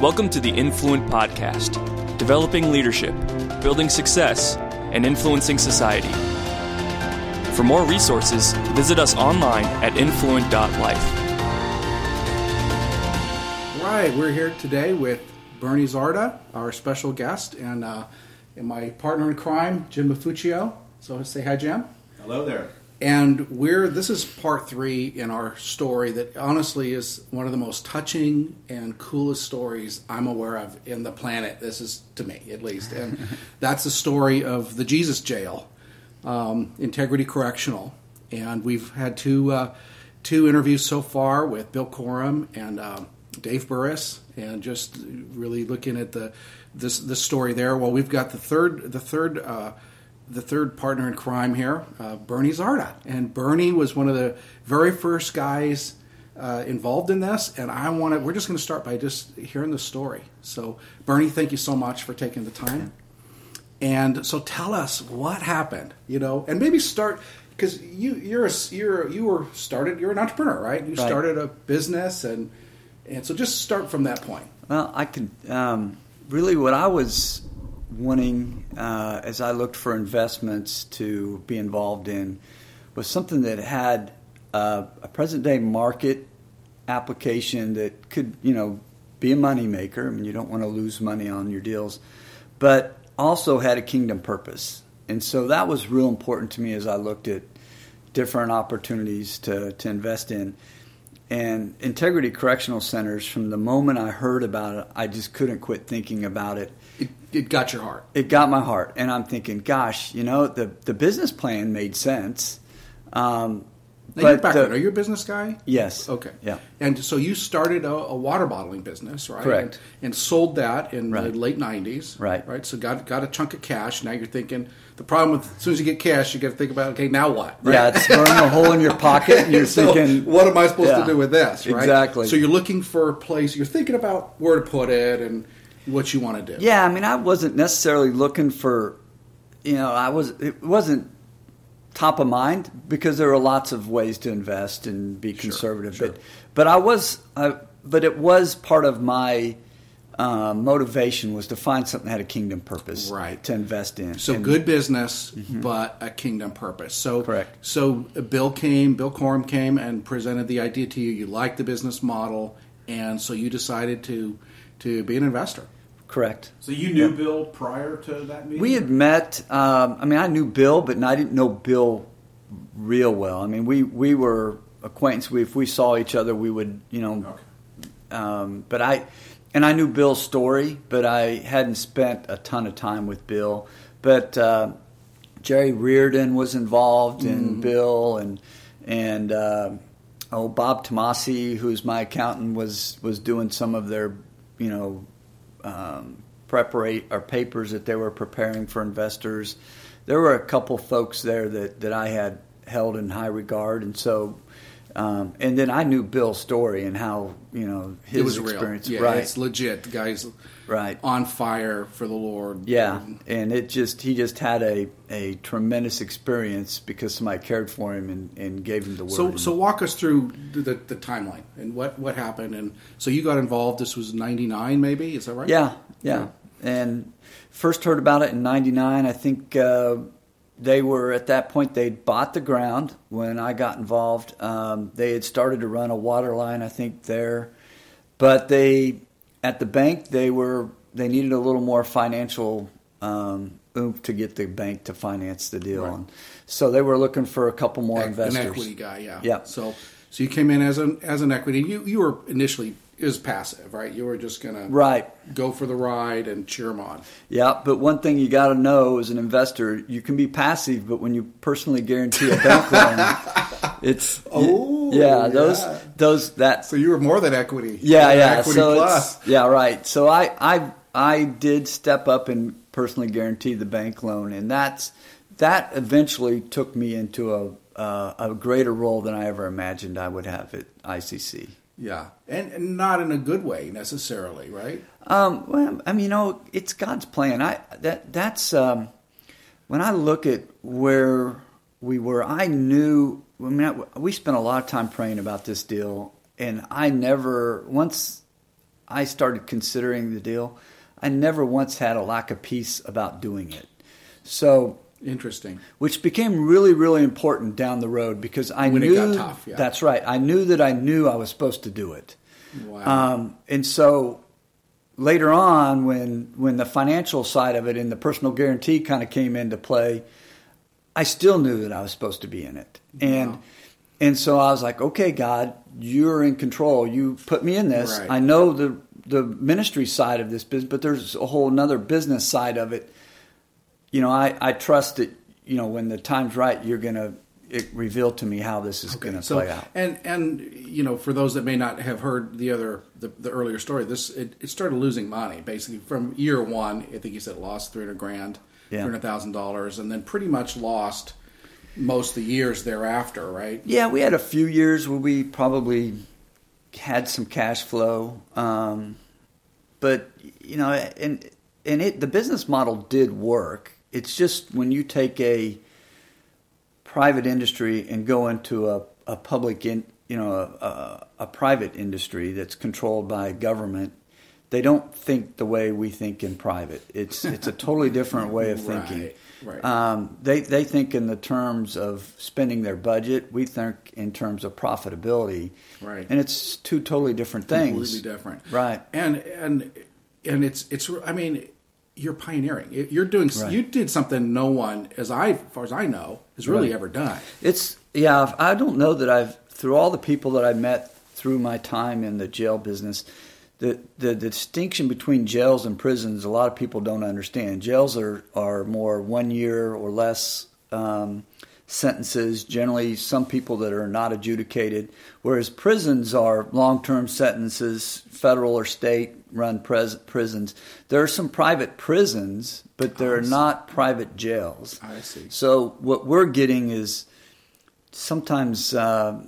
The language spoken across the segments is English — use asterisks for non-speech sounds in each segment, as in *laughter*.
Welcome to the Influent Podcast, developing leadership, building success, and influencing society. For more resources, visit us online at influent.life. All right, we're here today with Bernie Zarda, our special guest, and, uh, and my partner in crime, Jim Mafuccio. So say hi, Jim. Hello there. And we're this is part three in our story that honestly is one of the most touching and coolest stories I'm aware of in the planet. This is to me, at least, and *laughs* that's the story of the Jesus Jail, um, Integrity Correctional, and we've had two uh, two interviews so far with Bill Corum and um, Dave Burris, and just really looking at the this the story there. Well, we've got the third the third. Uh, the third partner in crime here, uh, Bernie Zarda. And Bernie was one of the very first guys uh, involved in this. And I want to, we're just going to start by just hearing the story. So, Bernie, thank you so much for taking the time. And so tell us what happened, you know, and maybe start because you you're a, you're you were started you're an entrepreneur, right? You Right. started a business and and so just start from that point. Well, I could um, really what I was wanting uh, as I looked for investments to be involved in was something that had uh, a present day market application that could you know be a moneymaker. I mean, you don't want to lose money on your deals, but also had a kingdom purpose. And so that was real important to me as I looked at different opportunities to, to invest in. And Integrity Correctional Centers, from the moment I heard about it, I just couldn't quit thinking about it. It, got your heart. It got my heart. And I'm thinking, gosh, you know, the, the business plan made sense. Um, but the- are you a business guy? yes. Okay. Yeah. And so you started a, a water bottling business, right? Correct. And, and sold that in Right. the late '90s. Right. Right. So got got a chunk of cash. Now you're thinking the problem with as soon as you get cash, you got to think about okay, now what? Right? Yeah, it's burning a hole in your pocket. And you're *laughs* So thinking, what am I supposed Yeah. to do with this? Right? Exactly. So you're looking for a place. You're thinking about where to put it and what you want to do. Yeah, I mean, I wasn't necessarily looking for, you know, I was. It wasn't top of mind because there are lots of ways to invest and be conservative. sure. But but I was, I, but it was part of my uh, motivation was to find something that had a kingdom purpose, Right. To invest in. So And- good business, but a kingdom purpose. So Mm-hmm. Correct. So Bill came, Bill Corum came and presented the idea to you. You liked the business model, and so you decided to to be an investor. Correct. So you knew Bill prior to that meeting? We had met. Um, I mean, I knew Bill, but I didn't know Bill real well. I mean, we we were acquaintances. We, if we saw each other, we would, you know. Okay. Um, but I, and I knew Bill's story, but I hadn't spent a ton of time with Bill. But uh, Jerry Reardon was involved in Bill, and and uh, oh Bob Tomasi, who's my accountant, was was doing some of their, you know, um, preparate or papers that they were preparing for investors. There were a couple folks there that, that I had held in high regard, and so, um, and then I knew Bill's story and how you know his it was experience. real. Yeah, right, it's legit. The guy's right. on fire for the Lord. Yeah, and it just he just had a, a tremendous experience because somebody cared for him and, and gave him the word. So, so walk us through the, the timeline and what, what happened. And so you got involved. This was '99, maybe. Is that right? Yeah, yeah. And first heard about it in '99. I think uh, they were at that point they'd bought the ground when I got involved. Um, they had started to run a water line, I think there, but they at the bank they were they needed a little more financial um, oomph to get the bank to finance the deal, Right. and so they were looking for a couple more investors. An equity guy. Yeah. Yeah. So, so you came in as an as an equity. You you were initially was passive, right? You were just gonna Right. go for the ride and cheer them on. Yeah, but one thing you got to know as an investor, you can be passive, but when you personally guarantee a bank loan, *laughs* it's Oh, yeah, those yeah. those that So you were more than equity. yeah yeah Equity so yeah right. So I I I did step up and personally guarantee the bank loan, and that's that eventually took me into a uh, a greater role than I ever imagined I would have at ICC. Yeah, and, and not in a good way necessarily, right? Um, well, I mean, you know, it's God's plan. I that that's um, when I look at where we were. I knew. I mean, I, we spent a lot of time praying about this deal, and I never once I started considering the deal, I never once had a lack of peace about doing it. So Interesting. which became really, really important down the road because I When it knew got tough, yeah. that's right. I knew that I knew I was supposed to do it. Wow. Um, and so later on, when when the financial side of it and the personal guarantee kind of came into play, I still knew that I was supposed to be in it. And Wow. and so I was like, okay, God, you're in control. You put me in this. Right. I know the the ministry side of this business, but there's a whole another business side of it. You know, I, I trust that, you know, when the time's right, you're going to reveal to me how this is going to so play out. and and you know for those that may not have heard the other the, the earlier story this it, it started losing money basically from year one i think you said it lost 300 grand Yeah. $300000 and then pretty much lost most of the years thereafter right Yeah, we had a few years where we probably had some cash flow, um, but you know, and and it the business model did work. It's just when you take a private industry and go into a, a public in you know a, a, a private industry that's controlled by government they don't think the way we think in private. It's *laughs* it's a totally different way of thinking. Right, right. um, they they think in the terms of spending their budget. We think in terms of profitability. Right. and it's two totally different things. Completely different. Right. And and and it's it's i mean you're pioneering you're doing Right. you did something no one as i as far as i know has really Right. ever done It's yeah. I don't know that I've through all the people that I met through my time in the jail business. The, the the distinction between jails and prisons, a lot of people don't understand. Jails are are more one year or less um, sentences. Generally, some people that are not adjudicated, whereas prisons are long term sentences, federal or state run pres- prisons. There are some private prisons, but they're not private jails. I see. So what we're getting is sometimes uh,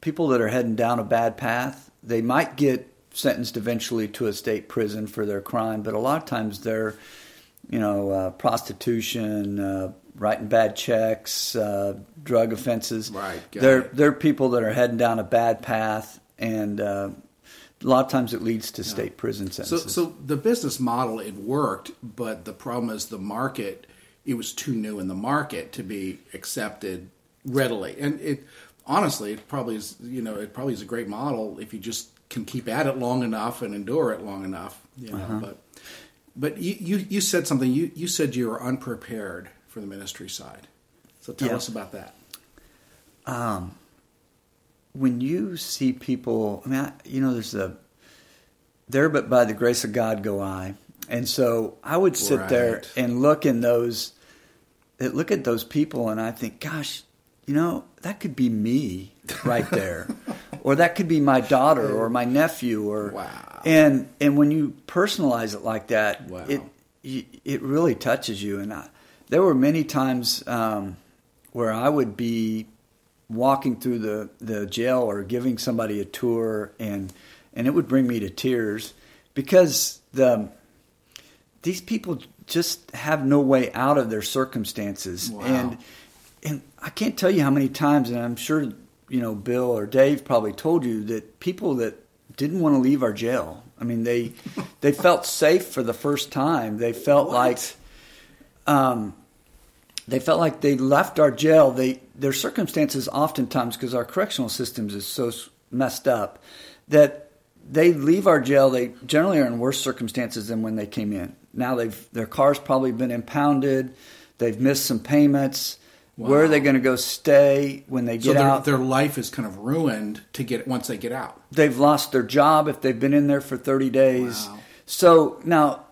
people that are heading down a bad path, they might get sentenced eventually to a state prison for their crime, but a lot of times they're, you know, uh, prostitution, uh, writing bad checks, uh, drug offenses. Right, They're it. they're people that are heading down a bad path, and uh, a lot of times it leads to state prison So, sentences. so the business model it worked, but the problem is the market. It was too new in the market to be accepted readily, and it honestly, it probably is. You know, it probably is a great model if you just can keep at it long enough and endure it long enough. You know, Uh-huh. but but you, you you said something. You you said you were unprepared for the ministry side. So tell Yeah. us about that. um, when you see people, I mean, I, you know, there's a there, but by the grace of God go I, and so I would sit there and look in those, look at those people, and I think, gosh, you know, that could be me right there, *laughs* or that could be my daughter or my nephew, or Wow. and and when you personalize it like that, Wow. it it really touches you. And I, there were many times um, where I would be walking through the, the jail or giving somebody a tour, and and it would bring me to tears because the these people just have no way out of their circumstances, Wow. and and I can't tell you how many times, and I'm sure you know Bill or Dave probably told you that people that didn't want to leave our jail. I mean, they *laughs* they felt safe for the first time. They felt What? like um, they felt like they left our jail. They their circumstances oftentimes because our correctional systems is so messed up that they leave our jail. They generally are in worse circumstances than when they came in. Now they've their car's probably been impounded. They've missed some payments. Where are they going to go stay when they get their, out? their life is kind of ruined to get once they get out. they've lost their job if they've been in there for 30 days. Wow. So now,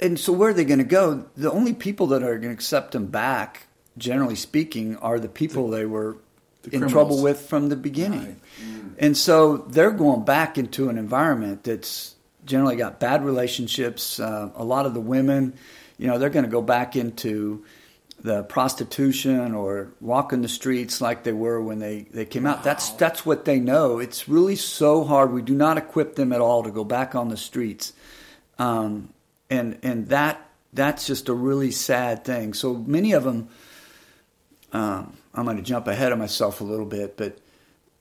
and so where are they going to go? The only people that are going to accept them back, generally speaking, are the people they were the in trouble with from the beginning. Right. And so they're going back into an environment that's generally got bad relationships. Uh, a lot of the women, you know, they're going to go back into the prostitution or walking the streets like they were when they, they came out. That's that's what they know. It's really so hard. We do not equip them at all to go back on the streets, um, and and that that's just a really sad thing. So many of them. Um, I'm going to jump ahead of myself a little bit, but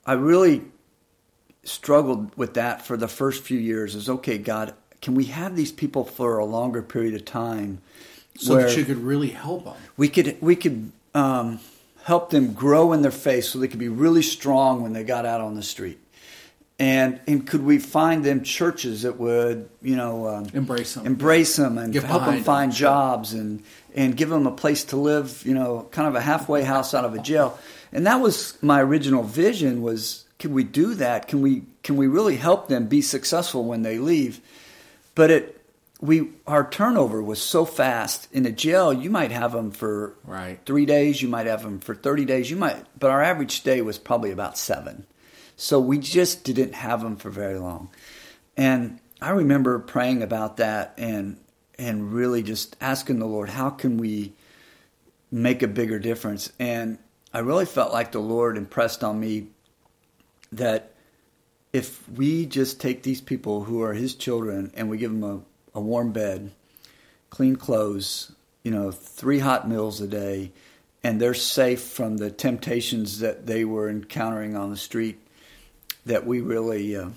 I really struggled with that for the first few years. Is okay, God, can we have these people for a longer period of time? so that you could really help them. we could we could um, help them grow in their faith so they could be really strong when they got out on the street. And and could we find them churches that would you know um, Embrace 'em. embrace them and Get help them find sure. jobs and and give them a place to live you know kind of a halfway house out of a jail and that was my original vision was can we do that can we can we really help them be successful when they leave but it we our turnover was so fast in a jail you might have them for Right. three days you might have them for 30 days you might but our average stay was probably about seven so we just didn't have them for very long. And i remember praying about that and and really just asking the lord how can we make a bigger difference? And i really felt like the lord impressed on me that if we just take these people who are his children and we give them a, a warm bed, clean clothes, you know, three hot meals a day, and they're safe from the temptations that they were encountering on the street, that we really. Uh,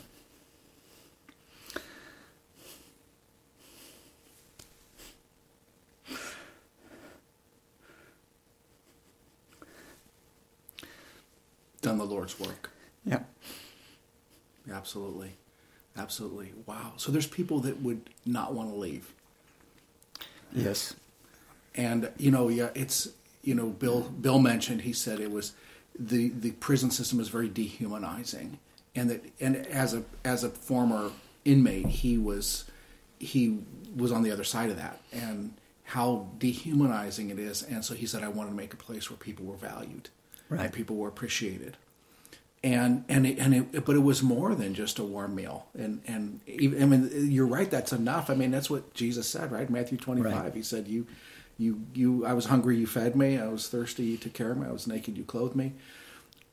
Done the Lord's work. yeah. Absolutely. Absolutely. Wow. So there's people that would not want to leave. Yes. And you know, yeah, it's you know, Bill Bill mentioned he said it was the the prison system is very dehumanizing, and that and as a as a former inmate, he was he was on the other side of that, and how dehumanizing it is. And so he said, I wanted to make a place where people were valued, Right. and people were appreciated. And and it, and it, but it was more than just a warm meal. And and even, I mean, you're right. That's enough. I mean, that's what Jesus said, right? Matthew 25. Right. He said, "You, you, you. I was hungry, you fed me. I was thirsty, you took care of me. I was naked, you clothed me."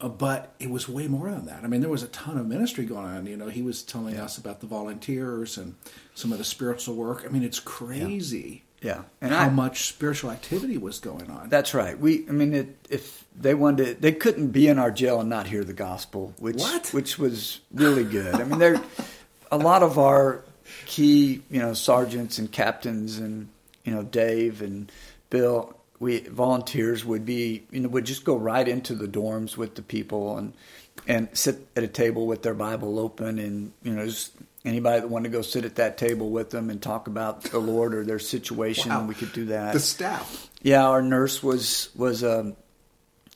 Uh, but it was way more than that. I mean, there was a ton of ministry going on. You know, he was telling us about the volunteers and some of the spiritual work. I mean, it's crazy. Yeah. And how I- much spiritual activity was going on. That's right. We, I mean, it, if they wanted, to, they couldn't be in our jail and not hear the gospel, which What? which was really good. I mean, there, a lot of our key, you know, sergeants and captains, and you know, Dave and Bill, we volunteers would be, you know, would just go right into the dorms with the people and and sit at a table with their Bible open, and you know, just anybody that wanted to go sit at that table with them and talk about the Lord or their situation, Wow. we could do that. the staff. Yeah, our nurse was was a,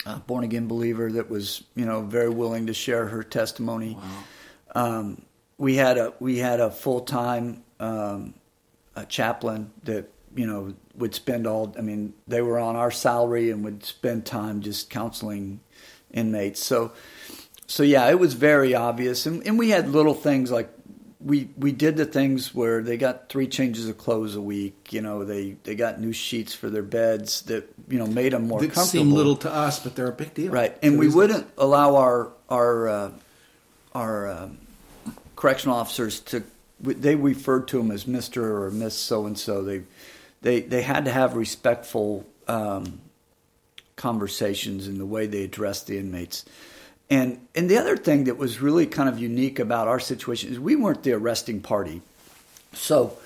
a born again believer that was you know very willing to share her testimony. Um, we had a we had a full time um, a chaplain that you know would spend all. I mean, they were on our salary and would spend time just counseling inmates. So so yeah, it was very obvious, and, and we had little things like we we did the things where they got three changes of clothes a week. You know, they they got new sheets for their beds that you know made them more That comfortable. seem little to us, but they're a big deal. right? And we wouldn't allow our our uh, our um correctional officers to. They referred to them as Mister or Miss So and So. They they they had to have respectful um, conversations in the way they addressed the inmates. And and the other thing that was really kind of unique about our situation is we weren't the arresting party. So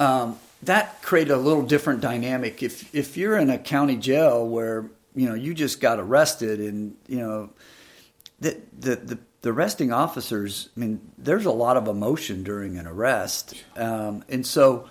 um, that created a little different dynamic. If if you're in a county jail where you know you just got arrested and you know the the the, the arresting officers, I mean, there's a lot of emotion during an arrest, um, and so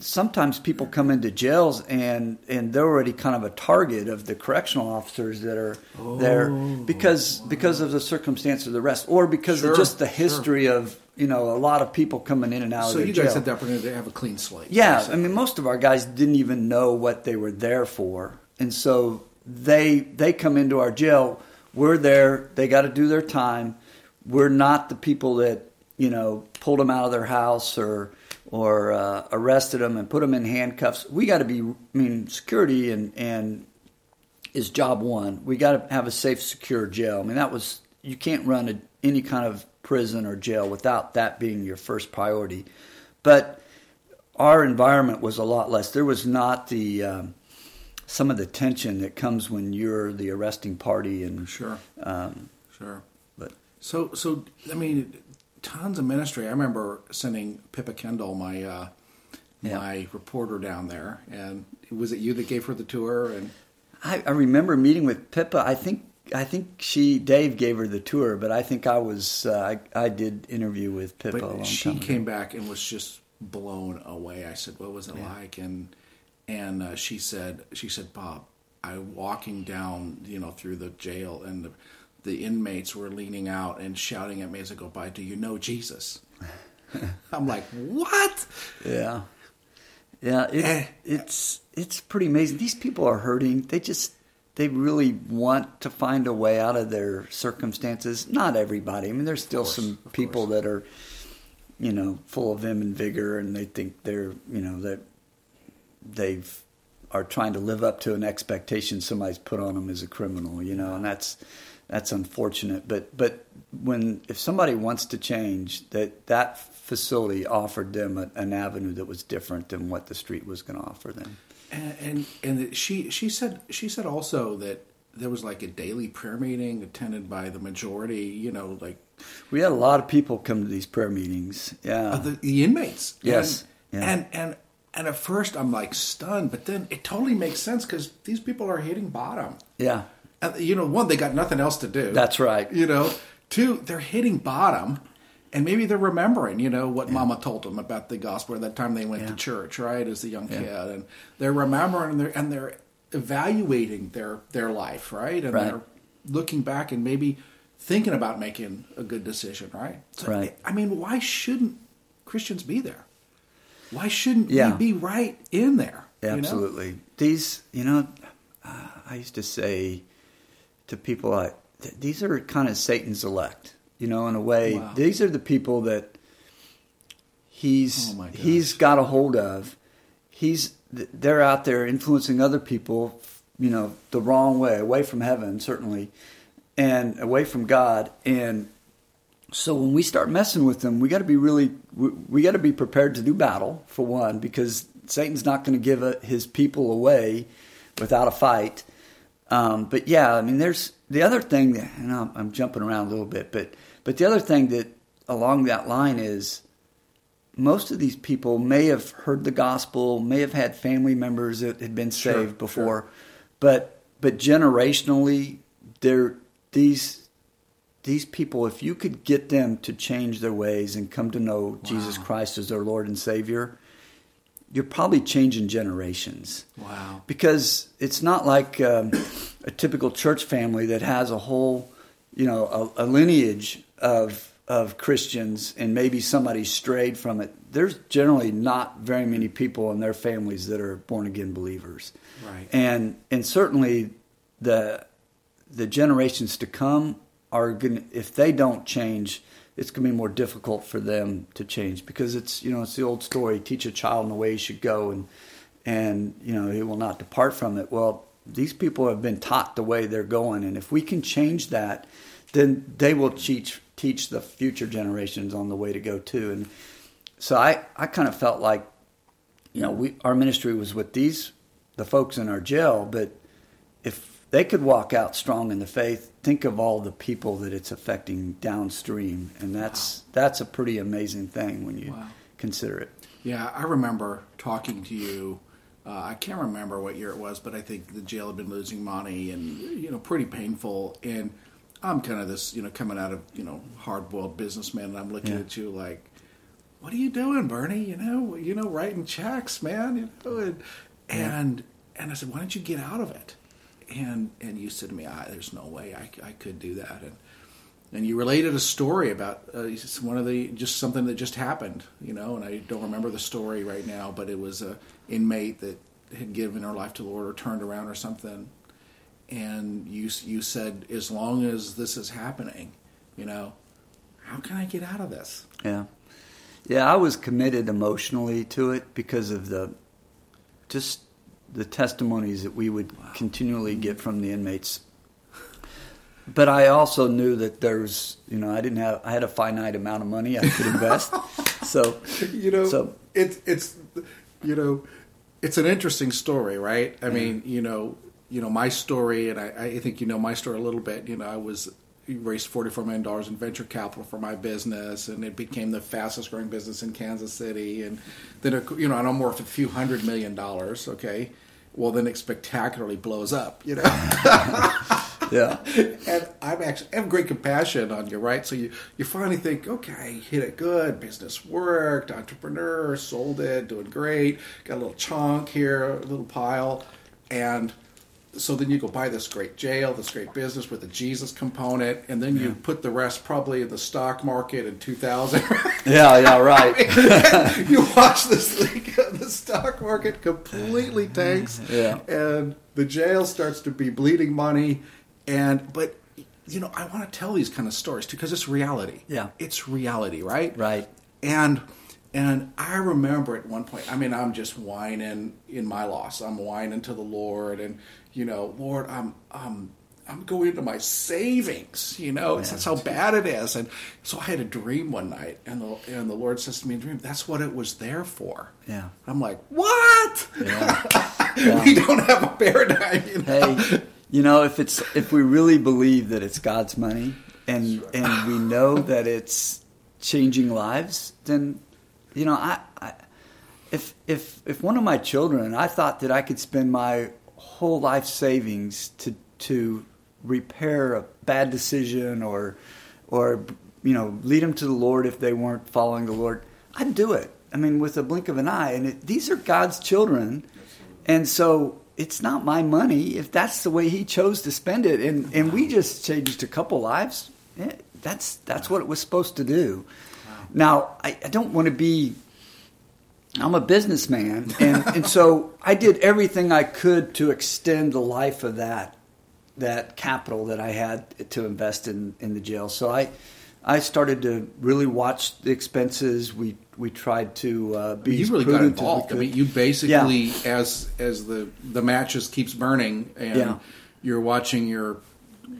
sometimes people come into jails and and they're already kind of a target of the correctional officers that are there oh. because because of the circumstance of the arrest or because Sure, of just the sure. history of you know a lot of people coming in and out So of the you jail. guys had the opportunity to have a clean slate. Yeah, I mean, most of our guys didn't even know what they were there for, and so they they come into our jail. We're there. They got to do their time. We're not the people that you know pulled them out of their house or or uh, arrested them and put them in handcuffs. We got to be. I mean, security and and is job one. We got to have a safe, secure jail. I mean, that was you can't run a, any kind of prison or jail without that being your first priority. But our environment was a lot less. There was not the um, some of the tension that comes when you're the arresting party, and Sure. um, Sure. but So, so I mean, tons of ministry. I remember sending Pippa Kendall, my uh, Yeah. my reporter down there, and was it you that gave her the tour? And I, I remember meeting with Pippa. I think I think she Dave gave her the tour, but I think I was uh, I, I did interview with Pippa but she time ago. came back and was just blown away. I said, "What was it like?" And and uh, she said, "She said, Bob, I walking down, you know, through the jail, and the, the inmates were leaning out and shouting at me as I go by, "Do you know Jesus?" *laughs* I'm like, "What?" Yeah, yeah. It, Eh. it's it's pretty amazing. These people are hurting. They just they really want to find a way out of their circumstances. Not everybody. I mean, there's still course, some people that are, you know, full of vim and vigor, and they think they're, you know, that they've are trying to live up to an expectation somebody's put on them as a criminal, you know, and that's that's unfortunate. But but when if somebody wants to change, that that facility offered them a, an avenue that was different than what the street was going to offer them. And and, and she she said she said also that there was like a daily prayer meeting attended by the majority. You know, like We had a lot of people come to these prayer meetings. Yeah, uh, the, the inmates. Yes. And, Yeah. and and and at first I'm like stunned, but then it totally makes sense because these people are hitting bottom. yeah, you know, one they got nothing else to do. That's right. You know, two they're hitting bottom. And maybe they're remembering, you know, what Mama told them about the gospel that time they went Yeah. to church, right, as a young kid, and they're remembering and they're and they're evaluating their their life, right, and Right. they're looking back and maybe thinking about making a good decision, right? So, Right. I mean, why shouldn't Christians be there? Why shouldn't Yeah. we be right in there? you know? Absolutely. These, you know, uh, I used to say to people, like th- these are kind of Satan's elect. You know, in a way, Wow. these are the people that he's Oh, he's got a hold of. He's they're out there influencing other people, you know, the wrong way, away from heaven, certainly, and away from God. And so when we start messing with them, we got to be really we, we got to be prepared to do battle for one, because Satan's not going to give uh his people away without a fight. Um, but yeah, I mean, there's the other thing, that, and I'm, I'm jumping around a little bit, but but the other thing that along that line is most of these people may have heard the gospel, may have had family members that had been Sure, saved before, sure. but but generationally, they're these these people. If you could get them to change their ways and come to know Jesus Christ as their Lord and Savior, you're probably changing generations Wow. because it's not like um, a typical church family that has a whole, you know, a, a lineage of of Christians and maybe somebody strayed from it. There's generally not very many people in their families that are born again believers, Right. And and certainly the the generations to come are going if they don't change it's going to be more difficult for them to change because it's you know it's the old story teach a child in the way he should go and and you know he will not depart from it. Well these people have been taught the way they're going and if we can change that then they will teach teach the future generations on the way to go too. And so i i kind of felt like you know we our ministry was with these the folks in our jail but if they could walk out strong in the faith, think of all the people that it's affecting downstream, and that's that's a pretty amazing thing when you Wow. consider it. Yeah, I remember talking to you. Uh, I can't remember what year it was, but I think the jail had been losing money and you know pretty painful. And I'm kind of this you know coming out of you know hard boiled businessman, and I'm looking Yeah. at you like, what are you doing, Bernie? You know, you know, writing checks, man. You know, and and, and I said, why don't you get out of it? And and you said to me, I, there's no way I, I could do that. And and you related a story about uh, one of the just something that just happened, you know. And I don't remember the story right now, but it was a inmate that had given her life to the Lord or turned around or something. And you you said, as long as this is happening, you know, how can I get out of this? Yeah, yeah. I was committed emotionally to it because of the just the testimonies that we would continually get from the inmates. But I also knew that there's, you know, I didn't have, I had a finite amount of money I could invest. *laughs* so, you know, so it's it's you know, it's an interesting story, right? I mean, you know, you know my story, and I, I think you know my story a little bit. You know, I was raised $44 million in venture capital for my business, and it became the fastest growing business in Kansas City. And then, you know, I'm worth a few hundred million dollars, okay? Well, then it spectacularly blows up, you know? *laughs* Yeah. and I'm actually I have great compassion on you, right? So you you finally think, okay, hit it good, business worked, entrepreneur, sold it, doing great, got a little chunk here, a little pile, and so then you go buy this great jail, this great business with a Jesus component, and then you put the rest probably in the stock market in 2000. *laughs* Yeah, yeah, *laughs* right. *laughs* you watch this thing, the stock market completely tanks, Yeah. and the jail starts to be bleeding money, and but you know I want to tell these kind of stories too because it's reality. Yeah. it's reality, right? Right. And and I remember at one point, I mean, I'm just whining in my loss. I'm whining to the Lord, and you know, Lord, I'm I'm I'm going into my savings. You know, that's how bad it is. And so I had a dream one night, and the and the Lord says to me in dream, "That's what it was there for." Yeah. I'm like, what? Yeah. *laughs* we don't have a paradigm. You know? hey, you know, if it's if we really believe that it's God's money and and we know that it's changing lives, then you know, I, I if if if one of my children, I thought that I could spend my whole life savings to to repair a bad decision or or you know lead them to the Lord if they weren't following the Lord, I'd do it. I mean, with a blink of an eye. And it, these are God's children, and so it's not my money if that's the way He chose to spend it. And and we just changed a couple lives. eh, that's that's what it was supposed to do. Now I, I don't want to be. I'm a businessman, and, *laughs* and so I did everything I could to extend the life of that that capital that I had to invest in, in the jail. So I I started to really watch the expenses. We we tried to uh, be you really got involved. I mean, you basically, as as the the matches keeps burning, and Yeah. you're watching your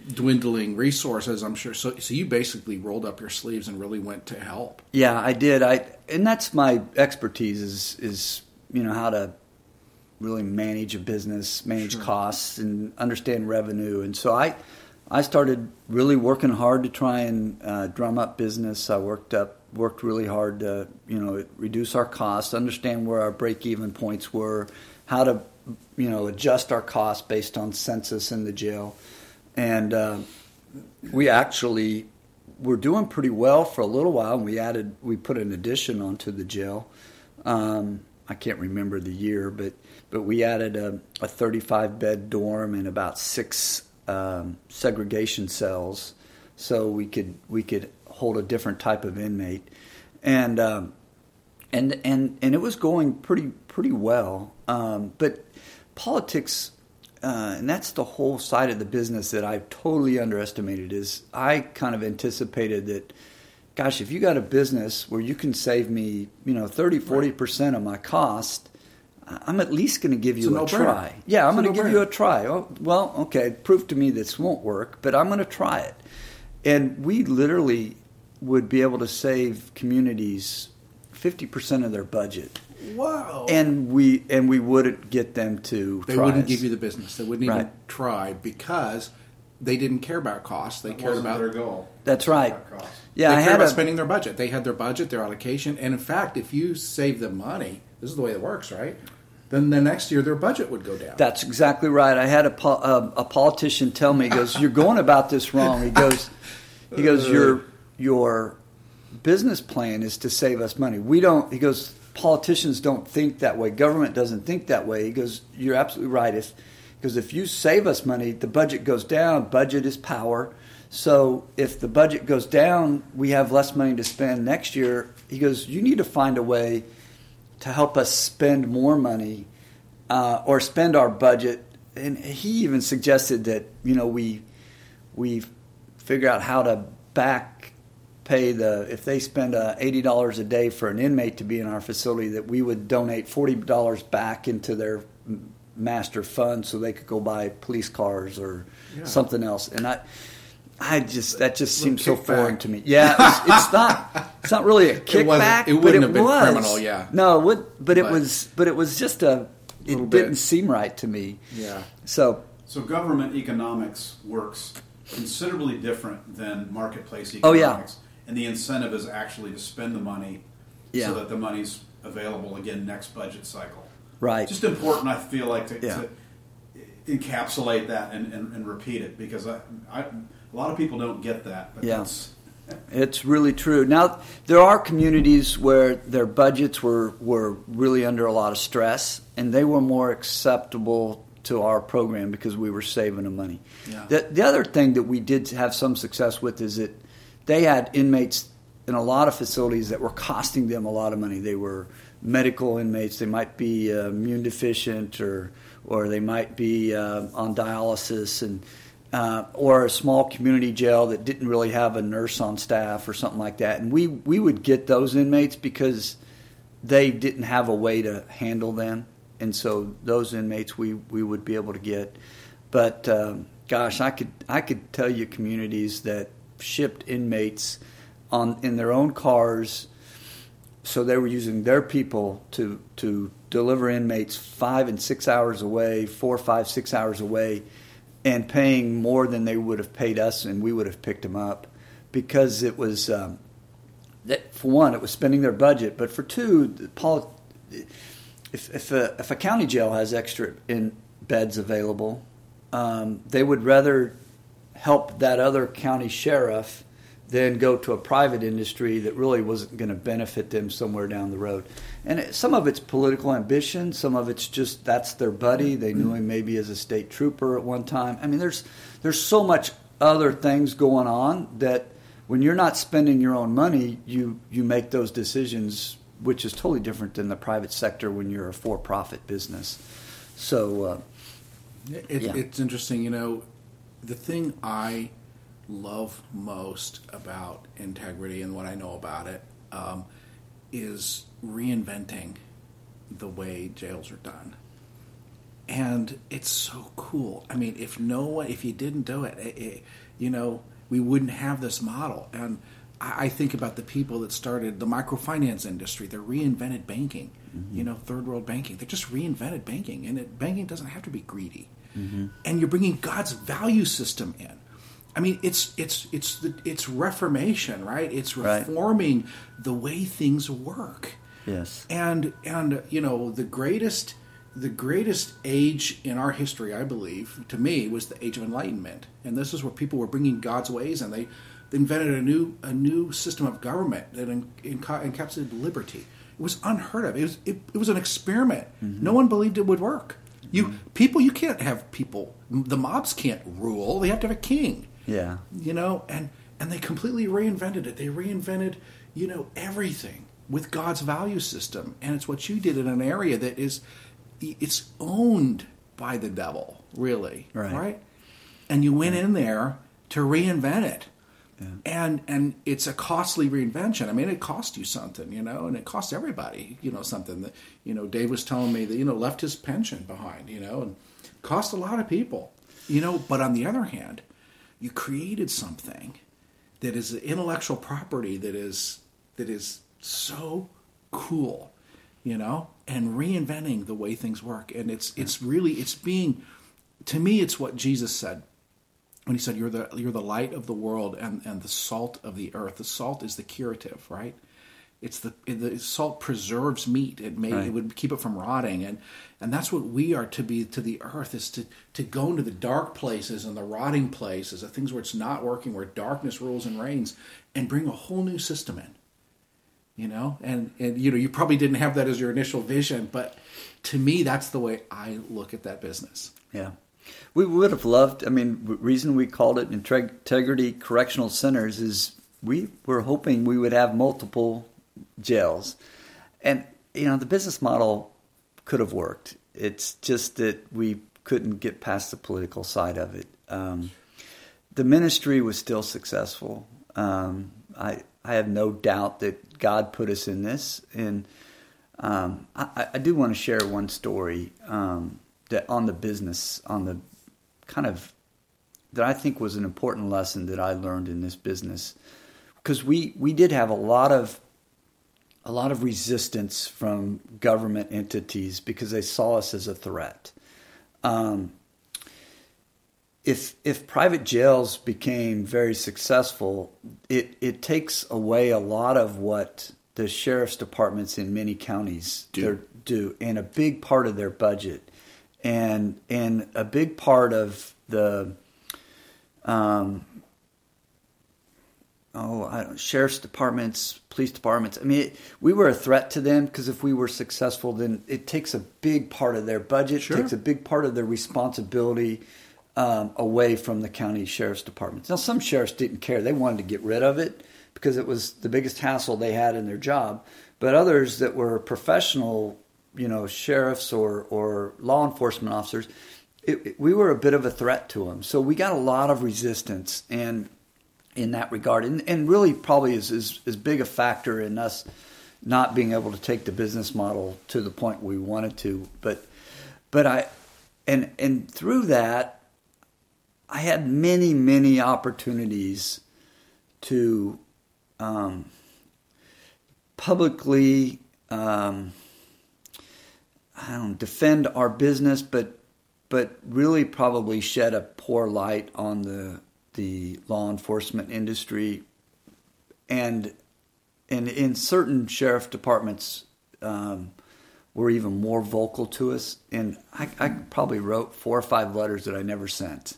dwindling resources. I'm sure. So, so you basically rolled up your sleeves and really went to help. Yeah, I did. I and that's my expertise is is you know how to really manage a business, manage costs, and understand revenue. And so I I started really working hard to try and uh, drum up business. I worked up worked really hard to you know reduce our costs, understand where our break even points were, how to you know adjust our costs based on census in the jail, and uh, we actually were doing pretty well for a little while. And we added, we put an addition onto the jail. Um, I can't remember the year, but but we added a, a 35 bed dorm and about six um, segregation cells, so we could we could hold a different type of inmate, and um, and and and it was going pretty pretty well. Um, but politics, uh, and that's the whole side of the business that I've totally underestimated. Is I kind of anticipated that, gosh, if you got a business where you can save me, you know, 30, 40 percent of my cost. I'm at least going to give you a try. Yeah, I'm going to give you a try. Oh, well, okay, prove to me this won't work, but I'm going to try it. And we literally would be able to save communities 50% of their budget. Wow. And we and we wouldn't get them to they try wouldn't us. give you the business. They wouldn't even try because they didn't care about costs. They That cared wasn't about their goal. That's right. Cost. Yeah, they I cared had about a, spending their budget. They had their budget, their allocation, and in fact, if you save them money, this is the way it works, right? Then the next year their budget would go down. That's exactly right. I had a, po- a, a politician tell me, he goes, "You're going about this wrong." He goes, "He goes, your your business plan is to save us money. We don't." He goes, "Politicians don't think that way. Government doesn't think that way." He goes, "You're absolutely right. If because if you save us money, the budget goes down. Budget is power. So if the budget goes down, we have less money to spend next year." He goes, "You need to find a way." to help us spend more money uh, or spend our budget. And he even suggested that you know we we figure out how to back pay the if they spend uh, eighty dollars a day for an inmate to be in our facility that we would donate forty dollars back into their master fund so they could go buy police cars or Yeah. something else. And I. I just that just seems so kickback. foreign to me. Yeah, it's, it's not. It's not really a *laughs* kickback. it but wouldn't it have been was. criminal, yeah. No, it would, but it was. But it was just a. It didn't seem right to me. yeah. So So government economics works considerably different than marketplace economics. Oh, yeah. And the incentive is actually to spend the money Yeah. so that the money's available again next budget cycle. Right. Just important, I feel like, to, Yeah. to encapsulate that and, and, and repeat it because I, I, a lot of people don't get that. Yeah. that's, *laughs* It's really true. Now there are communities where their budgets were were really under a lot of stress, and they were more acceptable to our program because we were saving them money. Yeah. The, the other thing that we did have some success with is that they had inmates in a lot of facilities that were costing them a lot of money. They were medical inmates. They might be uh, immune deficient, or or they might be uh, on dialysis, and uh, or a small community jail that didn't really have a nurse on staff or something like that. And we we would get those inmates because they didn't have a way to handle them, and so those inmates we, we would be able to get. But um, gosh, I could I could tell you communities that shipped inmates on in their own cars, so they were using their people to to deliver inmates five and six hours away, four, five, six hours away, and paying more than they would have paid us, and we would have picked them up because it was. Um, that for one, it was spending their budget, but for two, poli- if if a, if a county jail has extra in beds available, um, they would rather help that other county sheriff than go to a private industry that really wasn't going to benefit them somewhere down the road. And it, some of it's political ambition, some of it's just that's their buddy. They knew him maybe as a state trooper at one time. I mean, there's there's so much other things going on that when you're not spending your own money, you you make those decisions, which is totally different than the private sector when you're a for-profit business. So. Uh, It, Yeah. It's interesting, you know, the thing I love most about integrity and what I know about it um, is reinventing the way jails are done. And it's so cool. I mean, if no one, if you didn't do it, it, it you know, we wouldn't have this model. And I, I think about the people that started the microfinance industry. They reinvented banking. You know, third world banking. They just reinvented banking, and it, banking doesn't have to be greedy. Mm-hmm. And you're bringing God's value system in. I mean, it's it's it's the, it's reformation, right? It's Right. reforming the way things work yes. and and you know the greatest the greatest age in our history i believe to me was the age of enlightenment and this is where people were bringing god's ways and they, they invented a new a new system of government that en, enca- encapsulated liberty it was unheard of it was it, it was an experiment mm-hmm. no one believed it would work you people you can't have people. The mobs can't rule. They have to have a king. Yeah. you know and and they completely reinvented it. They reinvented you know everything with god's value system. And it's what you did in an area that is it's owned by the devil really. Right. and you went in there to reinvent it and and it's a costly reinvention. I mean it cost you something you know and it cost everybody you know something that you know dave was telling me that you know left his pension behind you know and cost a lot of people you know. But on the other hand you created something that is intellectual property that is that is so cool you know and reinventing the way things work. And it's it's really it's being to me it's what jesus said when he said you're the you're the light of the world and and the salt of the earth. The salt is the curative right? It's the the salt preserves meat. It may Right. it would keep it from rotting. And and that's what we are to be to the earth is to to go into the dark places and the rotting places the things where it's not working where darkness rules and reigns and bring a whole new system in. You know? And and you know you probably didn't have that as your initial vision but to me that's the way i look at that business. Yeah. We would have loved, I mean, reason we called it Integrity Correctional Centers is we were hoping we would have multiple jails. And, you know, the business model could have worked. It's just that we couldn't get past the political side of it. Um, the ministry was still successful. Um, I, I have no doubt that God put us in this. And um, I, I do want to share one story um, that on the business, on the kind of that I think was an important lesson that I learned in this business, because we we did have a lot of a lot of resistance from government entities because they saw us as a threat. Um, if if private jails became very successful, it it takes away a lot of what the sheriff's departments in many counties Do. do, and a big part of their budget, and and a big part of the um, oh, I don't, sheriff's departments, police departments. I mean, it, we were a threat to them because if we were successful, then it takes a big part of their budget, Sure. takes a big part of their responsibility um, away from the county sheriff's departments. Now, some sheriffs didn't care; they wanted to get rid of it because it was the biggest hassle they had in their job. But others that were professional, you know, sheriffs or or law enforcement officers. It, it- we were a bit of a threat to them, so we got a lot of resistance, and in that regard, and, and really probably is, is is big a factor in us not being able to take the business model to the point we wanted to. But but I and and through that, I had many many opportunities to um, publicly. Um, I don't know, defend our business, but but really probably shed a poor light on the the law enforcement industry, and and in certain sheriff departments um, were even more vocal to us. And I, I probably wrote four or five letters that I never sent,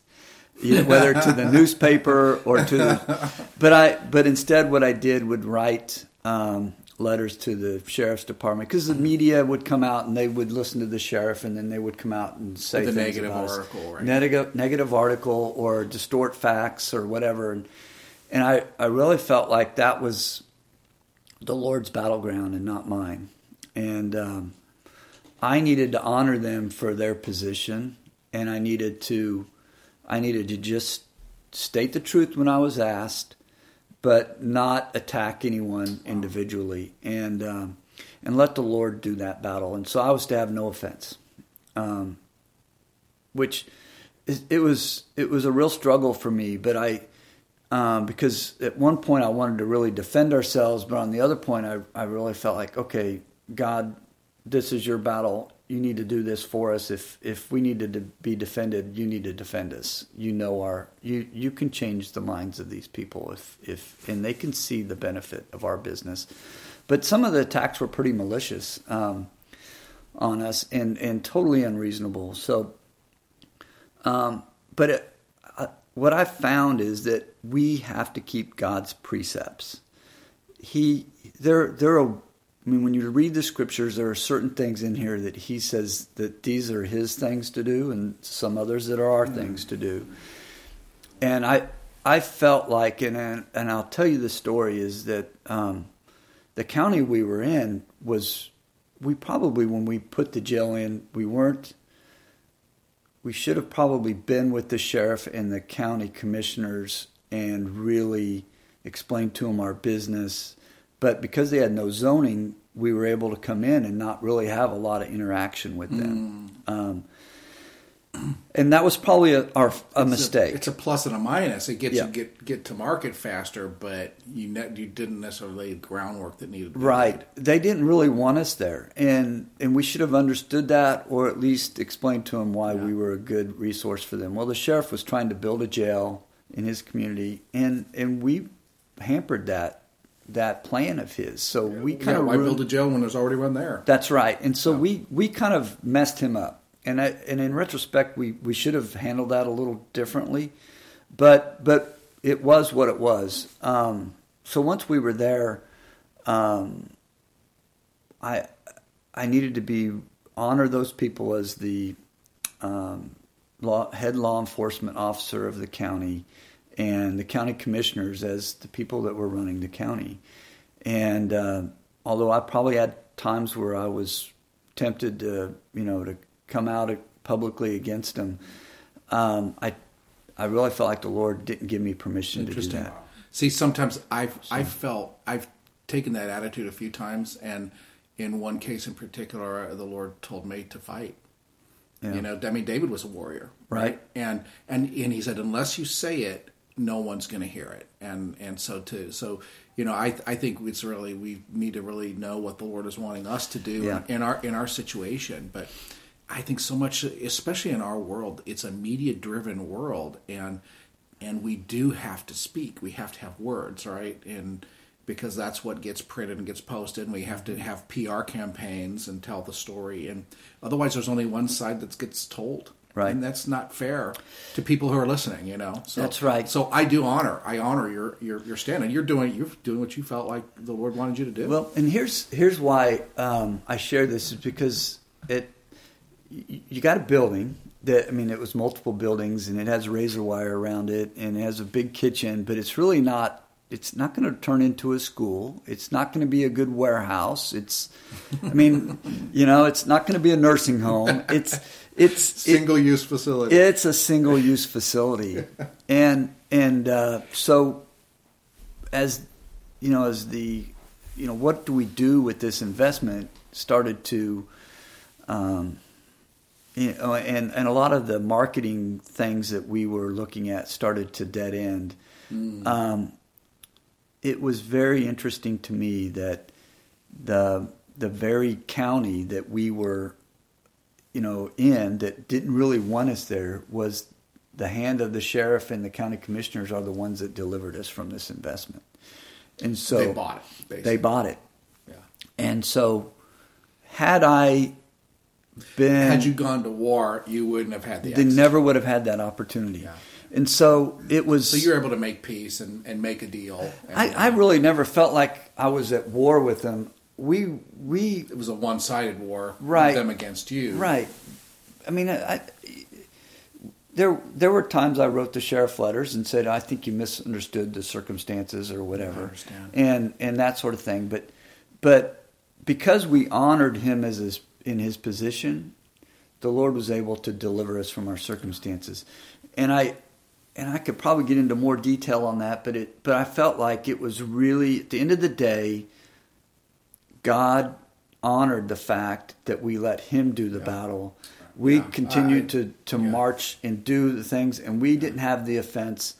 whether to the *laughs* newspaper or to the. But I but instead, what I did would write. Um, letters to the sheriff's department because the media would come out and they would listen to the sheriff and then they would come out and say things negative article, right? negative negative article or distort facts or whatever. And and I, I really felt like that was the Lord's battleground and not mine. And um, I needed to honor them for their position and I needed to I needed to just state the truth when I was asked but not attack anyone individually and um, and let the Lord do that battle and so I was to have no offense um, which it, it was it was a real struggle for me. But I um, because at one point I wanted to really defend ourselves, but on the other point I I really felt like okay, God, this is your battle. You need to do this for us. If if we need to be defended, you need to defend us. You know our you you can change the minds of these people if if and they can see the benefit of our business. But some of the attacks were pretty malicious um, on us and and totally unreasonable. So um, but it, uh, what I found is that we have to keep God's precepts. He, there, there are. I mean, when you read the scriptures, there are certain things in here that He says that these are His things to do, and some others that are our things to do. And I, I felt like, and and I'll tell you the story is that um, the county we were in was, we probably when we put the jail in, we weren't we should have probably been with the sheriff and the county commissioners and really explained to them our business. But because they had no zoning, we were able to come in and not really have a lot of interaction with them. Um, and that was probably a, our, a mistake. It's a plus and a minus. It gets Yeah. you get get to market faster, but you ne- you didn't necessarily lay the groundwork that needed to be Right. laid. They didn't really want us there, and and we should have understood that, or at least explained to them why we were a good resource for them. Well, the sheriff was trying to build a jail in his community, and and we hampered that that plan of his. So we kind Yeah, of why build a jail when there's already one there? that's right. And so we, we kind of messed him up. And I, and in retrospect, we, we should have handled that a little differently. But but it was what it was. Um, so once we were there, um, I I needed to be honor those people as the um, law, head law enforcement officer of the county and the county commissioners as the people that were running the county. And uh, although I probably had times where I was tempted to, you know, to come out publicly against them, um, I I really felt like the Lord didn't give me permission to do that. See, sometimes I've I've felt I've taken that attitude a few times, and in one case in particular, the Lord told me to fight. Yeah. You know, I mean, David was a warrior, Right. And and and he said, unless you say it, no one's going to hear it. And and so too so you know, I I think it's really we need to really know what the Lord is wanting us to do Yeah. in our in our situation. But I think so much, especially in our world, it's a media-driven world, and and we do have to speak. We have to have words, right? And because that's what gets printed and gets posted, and we have to mm-hmm. have PR campaigns and tell the story, and otherwise, there's only one side that gets told. Right. and that's not fair to people who are listening. You know, so, That's right. So I do honor, I honor your your your stand, and you're doing you're doing what you felt like the Lord wanted you to do. Well, and here's here's why um, I share this is because it you, you got a building that I mean it was multiple buildings and it has razor wire around it and it has a big kitchen, but it's really not. It's not going to turn into a school. It's not going to be a good warehouse. It's, I mean, *laughs* you know, it's not going to be a nursing home. It's it's single use facility. it's a single use facility, *laughs* and and uh, so as you know, as the you know, what do we do with this investment? Started to, um, you know, and and a lot of the marketing things that we were looking at started to dead end. Um, it was very interesting to me that the the very county that we were you know, in that didn't really want us there was the hand of the sheriff and the county commissioners are the ones that delivered us from this investment. And so They bought it, basically. They bought it. yeah. And so had I been Had you gone to war, you wouldn't have had the. they never would have had that opportunity. Yeah. And so it was So you're able to make peace and, and make a deal. I, I really never felt like I was at war with them. We we it was a one-sided war, Right. Them against you, Right. I mean, I, I, there there were times I wrote the sheriff letters and said, "I think you misunderstood the circumstances or whatever," and and that sort of thing. But but because we honored him as his, in his position, the Lord was able to deliver us from our circumstances, and I. And I could probably get into more detail on that, but it, but I felt like it was really at the end of the day, God honored the fact that we let Him do the battle. We Yeah. continued I- to, to yeah. march and do the things, and we didn't have the offense.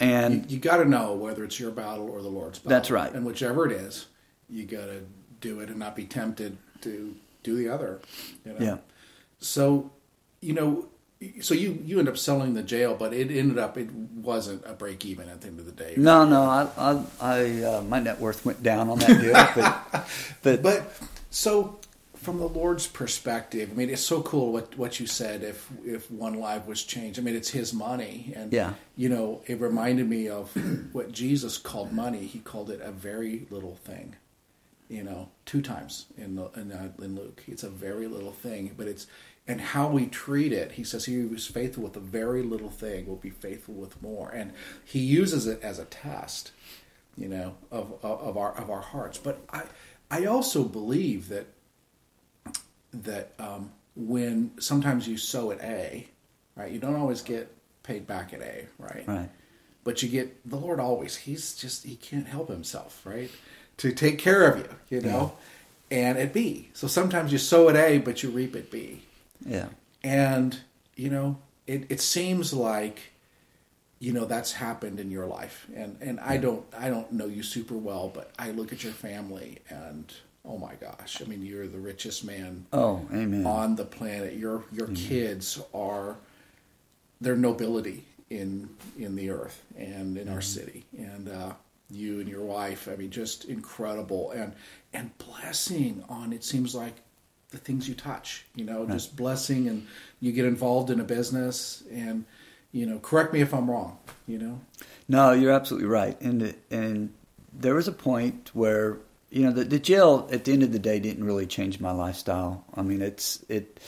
And You, you got to know whether it's your battle or the Lord's battle. That's right. And whichever it is, you got to do it and not be tempted to do the other. You know? Yeah. So, you know, so you you end up selling the jail, but it ended up it wasn't a break even at the end of the day. no, no, I, I, I uh, my net worth went down on that deal, but, *laughs* but, But so from the Lord's perspective, I mean, it's so cool what what you said. If if one life was changed, I mean, it's His money, and Yeah. you know, it reminded me of what Jesus called money. He called it a very little thing. You know, two times in the, in, uh, in Luke, it's a very little thing, but it's and how we treat it. He says, "He who is faithful with a very little thing will be faithful with more," and he uses it as a test you know, of, of, of our of our hearts. But I I also believe that that um, when sometimes you sow at A, right, you don't always get paid back at A, right? Right. But you get the Lord always. He's just he can't help himself, right? To take care of you, you know, and at B. So sometimes you sow at A, but you reap at B yeah, and you know it, it seems like you know that's happened in your life. And and i don't i don't know you super well but i look at your family and oh my gosh i mean you're the richest man oh, amen. on the planet. Your your kids are their nobility in in the earth and in our city. And uh you and your wife i mean just incredible. And and blessing on it seems like the things you touch you know just blessing and you get involved in a business and you know correct me if i'm wrong you know No, you're absolutely right. And and there was a point where you know the, the jail at the end of the day didn't really change my lifestyle. I mean, it's it,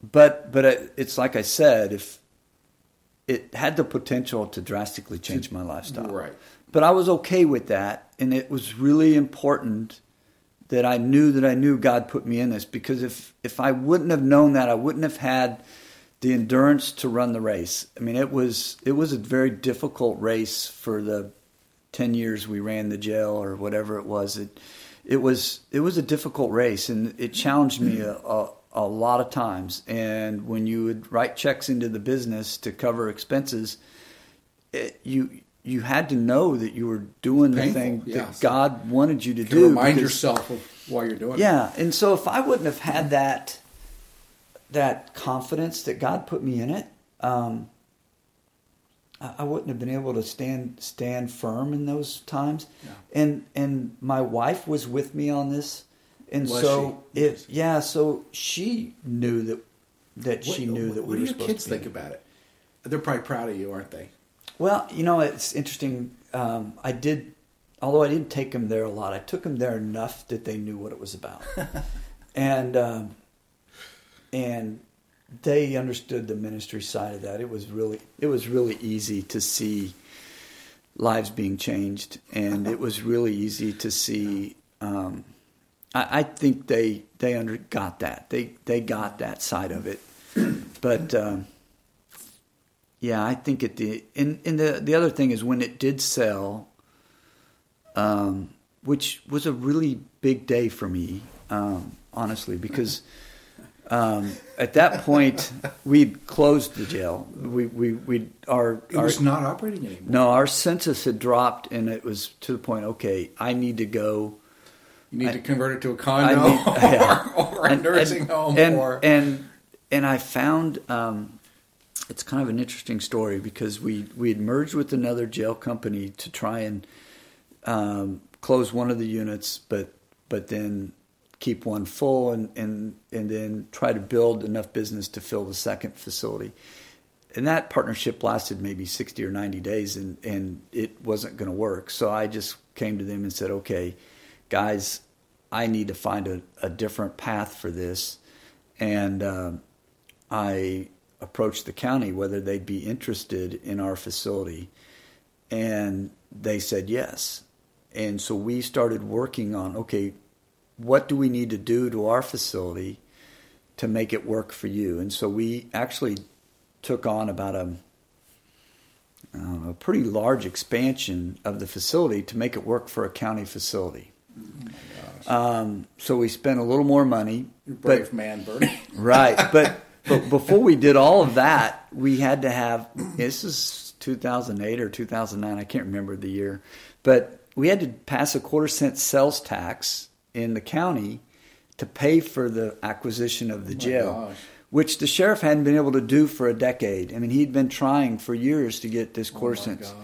but but it, it's like I said, if it had the potential to drastically change my lifestyle, Right. But I was okay with that, and it was really important that I knew that I knew God put me in this because if if I wouldn't have known that, I wouldn't have had the endurance to run the race. I mean, it was it was a very difficult race for the ten years we ran the jail or whatever it was. It it was it was a difficult race, and it challenged me a, a, a lot of times. And when you would write checks into the business to cover expenses, it, you you had to know that you were doing the thing yeah. that God wanted you to do. remind because- yourself of why you're doing it yeah, and so if I wouldn't have had that that confidence that God put me in it, um, I, I wouldn't have been able to stand stand firm in those times. Yeah. And and my wife was with me on this, and Was so she? it yeah, so she knew that that she knew what, that what we do your supposed kids to be. think about it? They're probably proud of you, aren't they? Well, you know, it's interesting. Um, I did, although I didn't take them there a lot, I took them there enough that they knew what it was about, *laughs* and um, and they understood the ministry side of that. It was really, it was really easy to see lives being changed, and it was really easy to see. Um, I, I think they they under got that. They they got that side of it, but. Yeah, I think at the and, and the the other thing is when it did sell, um, which was a really big day for me, um, honestly, because um, at that point we'd closed the jail. We we we our, It our not operating anymore. no our census had dropped and it was to the point. Okay, I need to go. You need I- to convert it to a condo need- *laughs* yeah. or, *laughs* or a And- nursing and, home. and, or and and I found um, it's kind of an interesting story because we we had merged with another jail company to try and um, close one of the units, but but then keep one full and and and then try to build enough business to fill the second facility. And that partnership lasted maybe sixty or ninety days, and and it wasn't going to work. So I just came to them and said, okay, guys, I need to find a, a different path for this, and. Um, I approached the county whether they'd be interested in our facility, and they said yes. And so we started working on okay, what do we need to do to our facility to make it work for you? And so we actually took on about a I don't know, a pretty large expansion of the facility to make it work for a county facility. Um, so we spent a little more money, you but brave man, Bernie. *laughs* right but but before we did all of that we had to have this is 2008 or 2009 i can't remember the year but we had to pass a quarter cent sales tax in the county to pay for the acquisition of the oh jail gosh. which the sheriff hadn't been able to do for a decade i mean he'd been trying for years to get this quarter oh cent.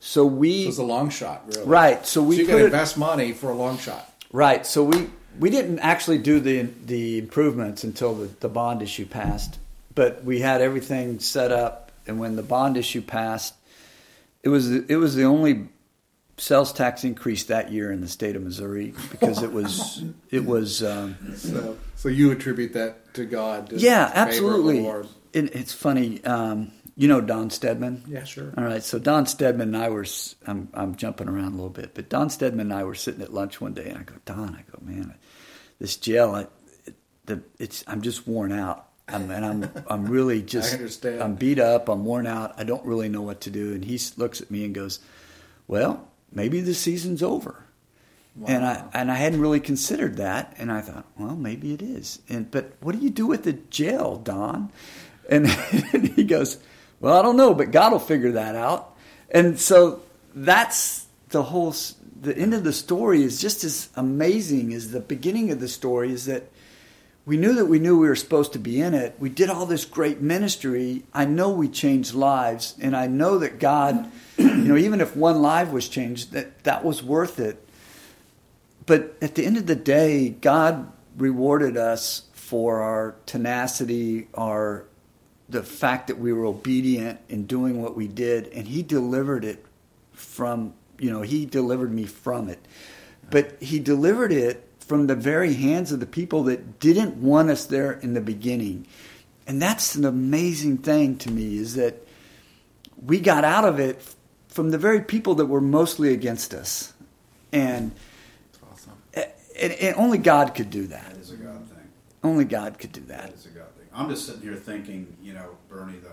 so we It was a long shot, really. right so we so you put invest money for a long shot. Right. So we we didn't actually do the the improvements until the, the bond issue passed, but we had everything set up, and when the bond issue passed, it was it was the only sales tax increase that year in the state of Missouri because it was *laughs* it was um, So, so you attribute that to God? His yeah favor of the absolutely. It, it's funny. Um, you know Don Stedman. Yeah, sure. All right, so Don Stedman and I were, s- I'm, I'm jumping around a little bit, but Don Stedman and I were sitting at lunch one day, and I go, Don, I go, man, this jail, I, it, the, it's, I'm just worn out. I'm, and I'm, I'm really *laughs* just, understand. I'm beat up, I'm worn out, I don't really know what to do. And he looks at me and goes, well, maybe the season's over. Wow. And I and I hadn't really considered that, and I thought, well, maybe it is. And but what do you do with the jail, Don? And, *laughs* and he goes, well, I don't know, but God will figure that out. And so that's the whole. The end of the story is just as amazing as the beginning of the story. Is that we knew that we knew we were supposed to be in it. We did all this great ministry. I know we changed lives, and I know that God, you know, even if one life was changed, that that was worth it but at the end of the day, God rewarded us for our tenacity, our the fact that we were obedient in doing what we did, and He delivered it from you know He delivered me from it, but He delivered it from the very hands of the people that didn't want us there in the beginning, and that's an amazing thing to me is that we got out of it from the very people that were mostly against us, and. Awesome. And, and only God could do that. That is a God thing. Only God could do That that. is a God thing. I'm just sitting here thinking, you know, Bernie, the,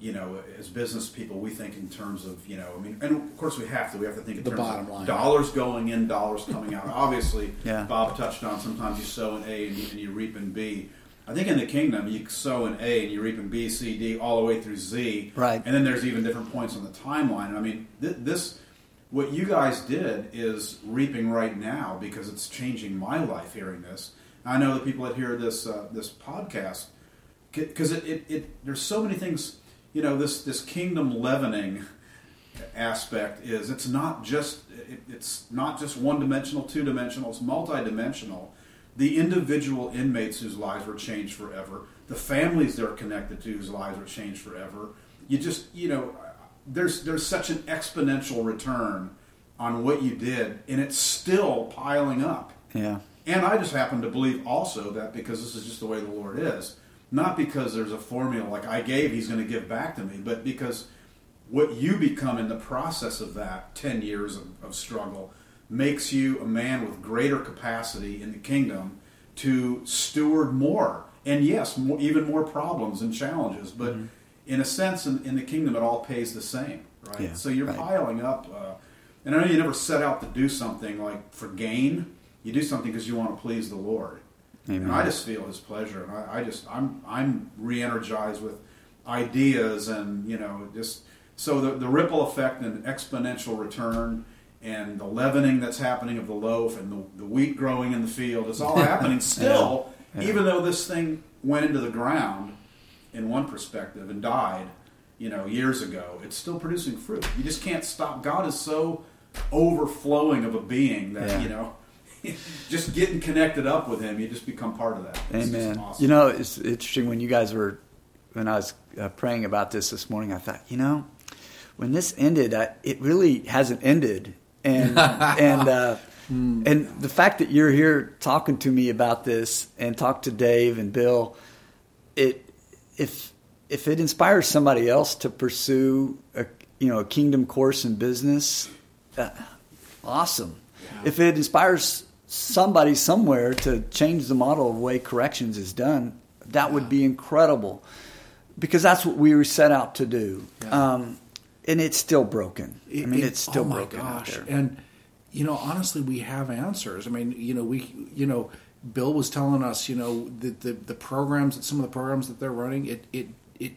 you know, as business people, we think in terms of, you know, I mean, and of course we have to. We have to think in The terms bottom of line. dollars going in, dollars coming out. *laughs* Obviously, Yeah. Bob touched on sometimes you sow in A and you, and you reap in B. I think in the kingdom you sow in A and you reap in B, C, D, all the way through Z. Right. And then there's even different points on the timeline. I mean, th- this, what you guys did is reaping right now because it's changing my life hearing this. I know the people that hear this uh, this podcast because it, it, it there's so many things you know this this kingdom leavening aspect is it's not just it, it's not just one dimensional two dimensional it's multi-dimensional. The individual inmates whose lives were changed forever the families they're connected to whose lives were changed forever. You just you know there's there's such an exponential return on what you did and it's still piling up. Yeah. and I just happen to believe also that because this is just the way the Lord is, not because there's a formula like I gave, He's going to give back to me, but because what you become in the process of that 10 years of, of struggle makes you a man with greater capacity in the kingdom to steward more. And yes, more, even more problems and challenges, but in a sense, in, in the kingdom, it all pays the same, right? Yeah, so you're right. piling up. Uh, and I know you never set out to do something like for gain. You do something because you want to please the Lord. Amen. And I just feel His pleasure, and I, I just I'm I'm re-energized with ideas, and you know, just so the the ripple effect and exponential return, and the leavening that's happening of the loaf, and the, the wheat growing in the field. It's all *laughs* happening still, Yeah. Yeah. even though this thing went into the ground in one perspective and died, you know, years ago. It's still producing fruit. You just can't stop. God is so overflowing of a being that Yeah. you know. *laughs* just getting connected up with him, you just become part of that. It's Amen. awesome. You know, it's interesting when you guys were, when I was uh, praying about this this morning, I thought, you know, when this ended, I, it really hasn't ended. And, *laughs* and, uh, and the fact that you're here talking to me about this and talk to Dave and Bill, it, if, if it inspires somebody else to pursue a, you know, a kingdom course in business, uh, awesome. If it inspires somebody somewhere to change the model of the way corrections is done, that would be incredible. Because that's what we were set out to do. Yeah. Um, and it's still broken. I mean, It- it's still oh my broken out there. And you know, honestly, we have answers. I mean, you know, we, you know, Bill was telling us, you know, the the, the programs, some of the programs that they're running, it it it.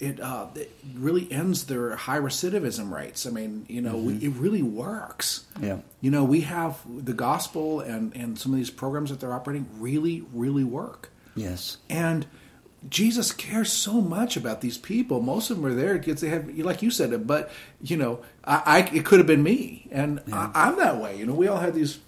It, uh, it really ends their high recidivism rates. I mean, you know, we, it really works. Mm-hmm. Yeah. You know, we have the gospel and, and some of these programs that they're operating really, really work. yes. And Jesus cares so much about these people. Most of them are there because they have, like you said, but you know, I, I it could have been me, and I, I'm that way. You know, we all have these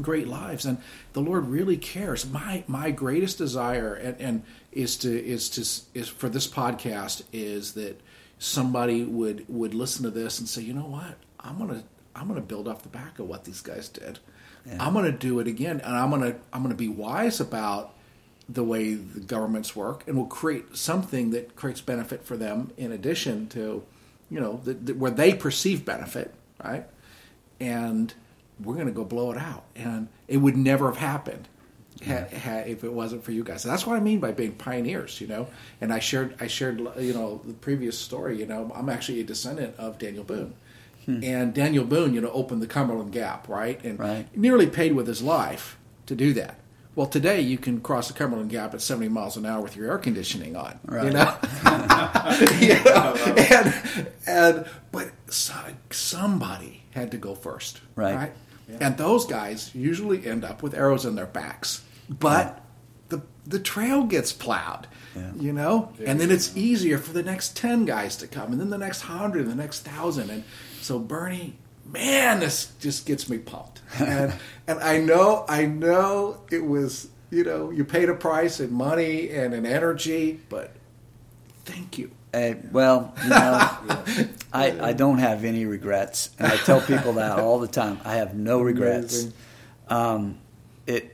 great lives, and the Lord really cares. My my greatest desire, and, and is to is to is for this podcast is that somebody would would listen to this and say, you know what, I'm gonna I'm gonna build off the back of what these guys did. I'm gonna do it again, and I'm gonna I'm gonna be wise about the way the governments work, and will create something that creates benefit for them in addition to, you know, the, the, where they perceive benefit, right? And we're to go blow it out, and it would never have happened ha, ha, if it wasn't for you guys. And that's what I mean by being pioneers, you know. And I shared, I shared, you know, the previous story. You know, I'm actually a descendant of Daniel Boone. Hmm. And Daniel Boone, you know, opened the Cumberland Gap, right? And Right. nearly paid with his life to do that. Well, today you can cross the Cumberland Gap at 70 miles an hour with your air conditioning on. You know? *laughs* *laughs* You know? and, and but somebody had to go first, Right. And those guys usually end up with arrows in their backs, but the the trail gets plowed, Yeah. you know, and then it's easier for the next ten guys to come, and then the next hundred, and the next thousand, and so Bernie, man, this just gets me pumped, *laughs* and and I know, I know it was, you know, you paid a price in money and in energy, but thank you. Hey, well, you know, *laughs* I, I don't have any regrets, and I tell people that all the time. I have no regrets. Um, it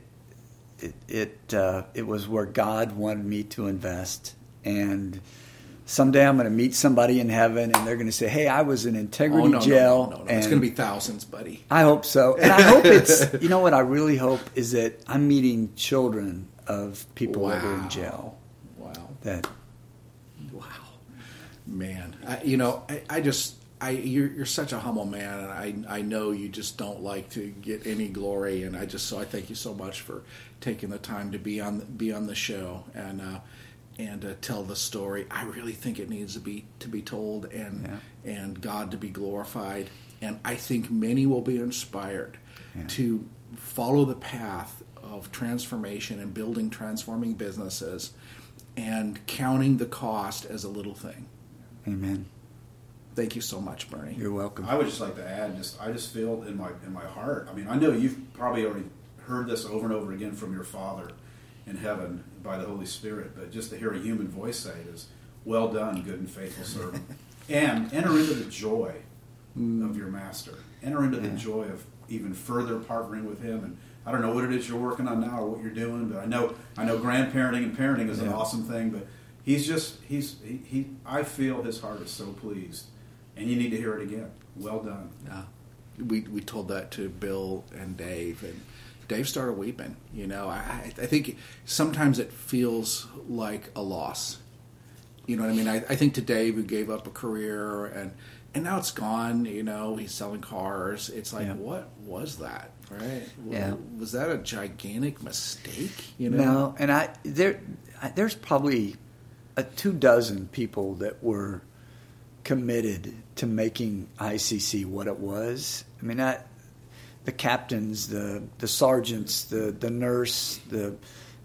it it uh, it was where God wanted me to invest, and someday I'm going to meet somebody in heaven, and they're going to say, "Hey, I was in integrity Oh no, jail." no, no, no, no. and it's going to be thousands, buddy. I hope so, *laughs* and I hope it's. You know what? I really hope is that I'm meeting children of people that are in jail. Wow. That Wow, man. I, you know, I, I just, I you're, you're such a humble man, and I, I know you just don't like to get any glory, and I just, so I thank you so much for taking the time to be on, be on the show and, uh, and uh, tell the story. I really think it needs to be to be told, and and God to be glorified, and I think many will be inspired to follow the path of transformation and building transforming businesses and counting the cost as a little thing. Amen. Thank you so much, Bernie. You're welcome. I would just like to add, just I just feel in my in my heart. I mean, I know you've probably already heard this over and over again from your Father in heaven by the Holy Spirit, but just to hear a human voice say it is, "Well done, good and faithful servant," *laughs* and enter into the joy mm. of your Master. Enter into the joy of even further partnering with Him. And I don't know what it is you're working on now or what you're doing, but I know I know grandparenting and parenting is an Yeah. awesome thing. But he's just he's he, he I feel his heart is so pleased, and you need to hear it again. Well done. Yeah. We we told that to Bill and Dave, and Dave started weeping. You know, I I think sometimes it feels like a loss. You know what I mean? I, I think to Dave, who gave up a career and and now it's gone. You know, he's selling cars. It's like, Yeah. what was that? Right? Yeah. Was that a gigantic mistake? You know? No, and I there I, there's probably a two dozen people that were committed to making ICC what it was. I mean, I, the captains, the the sergeants, the the nurse, the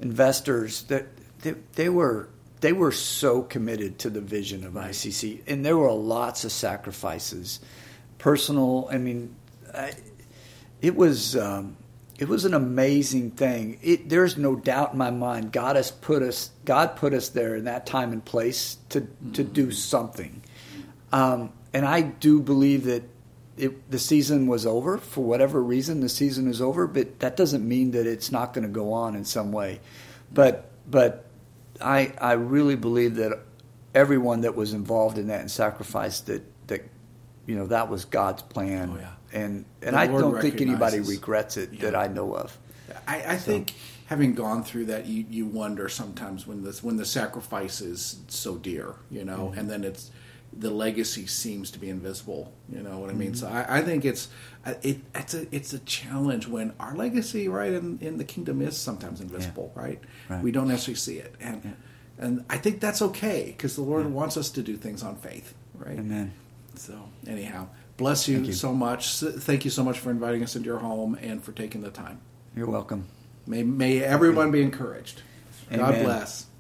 investors that they, they were they were so committed to the vision of ICC, and there were lots of sacrifices, personal. I mean, I, it was um, it was an amazing thing. It, there's no doubt in my mind. God has put us. God put us there in that time and place to to do something. Um, and I do believe that it, the season was over for whatever reason. The season is over, but that doesn't mean that it's not going to go on in some way. But but I I really believe that everyone that was involved in that and sacrificed that that you know that was God's plan. Oh, yeah. And and The I Lord don't think anybody regrets it that I know of. I, I think having gone through that, you, you wonder sometimes when this when the sacrifice is so dear, you know, Mm-hmm. and then it's the legacy seems to be invisible. You know what I mean? Mm-hmm. So I, I think it's it, it's a it's a challenge when our legacy, right, in, in the kingdom is sometimes invisible, right? Right. We don't necessarily see it, and and I think that's okay because the Lord wants us to do things on faith, right? Amen. So anyhow, bless you, you. so much. Thank you so much for inviting us into your home and for taking the time. You're welcome. May, may everyone be encouraged. God bless.